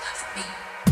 love me.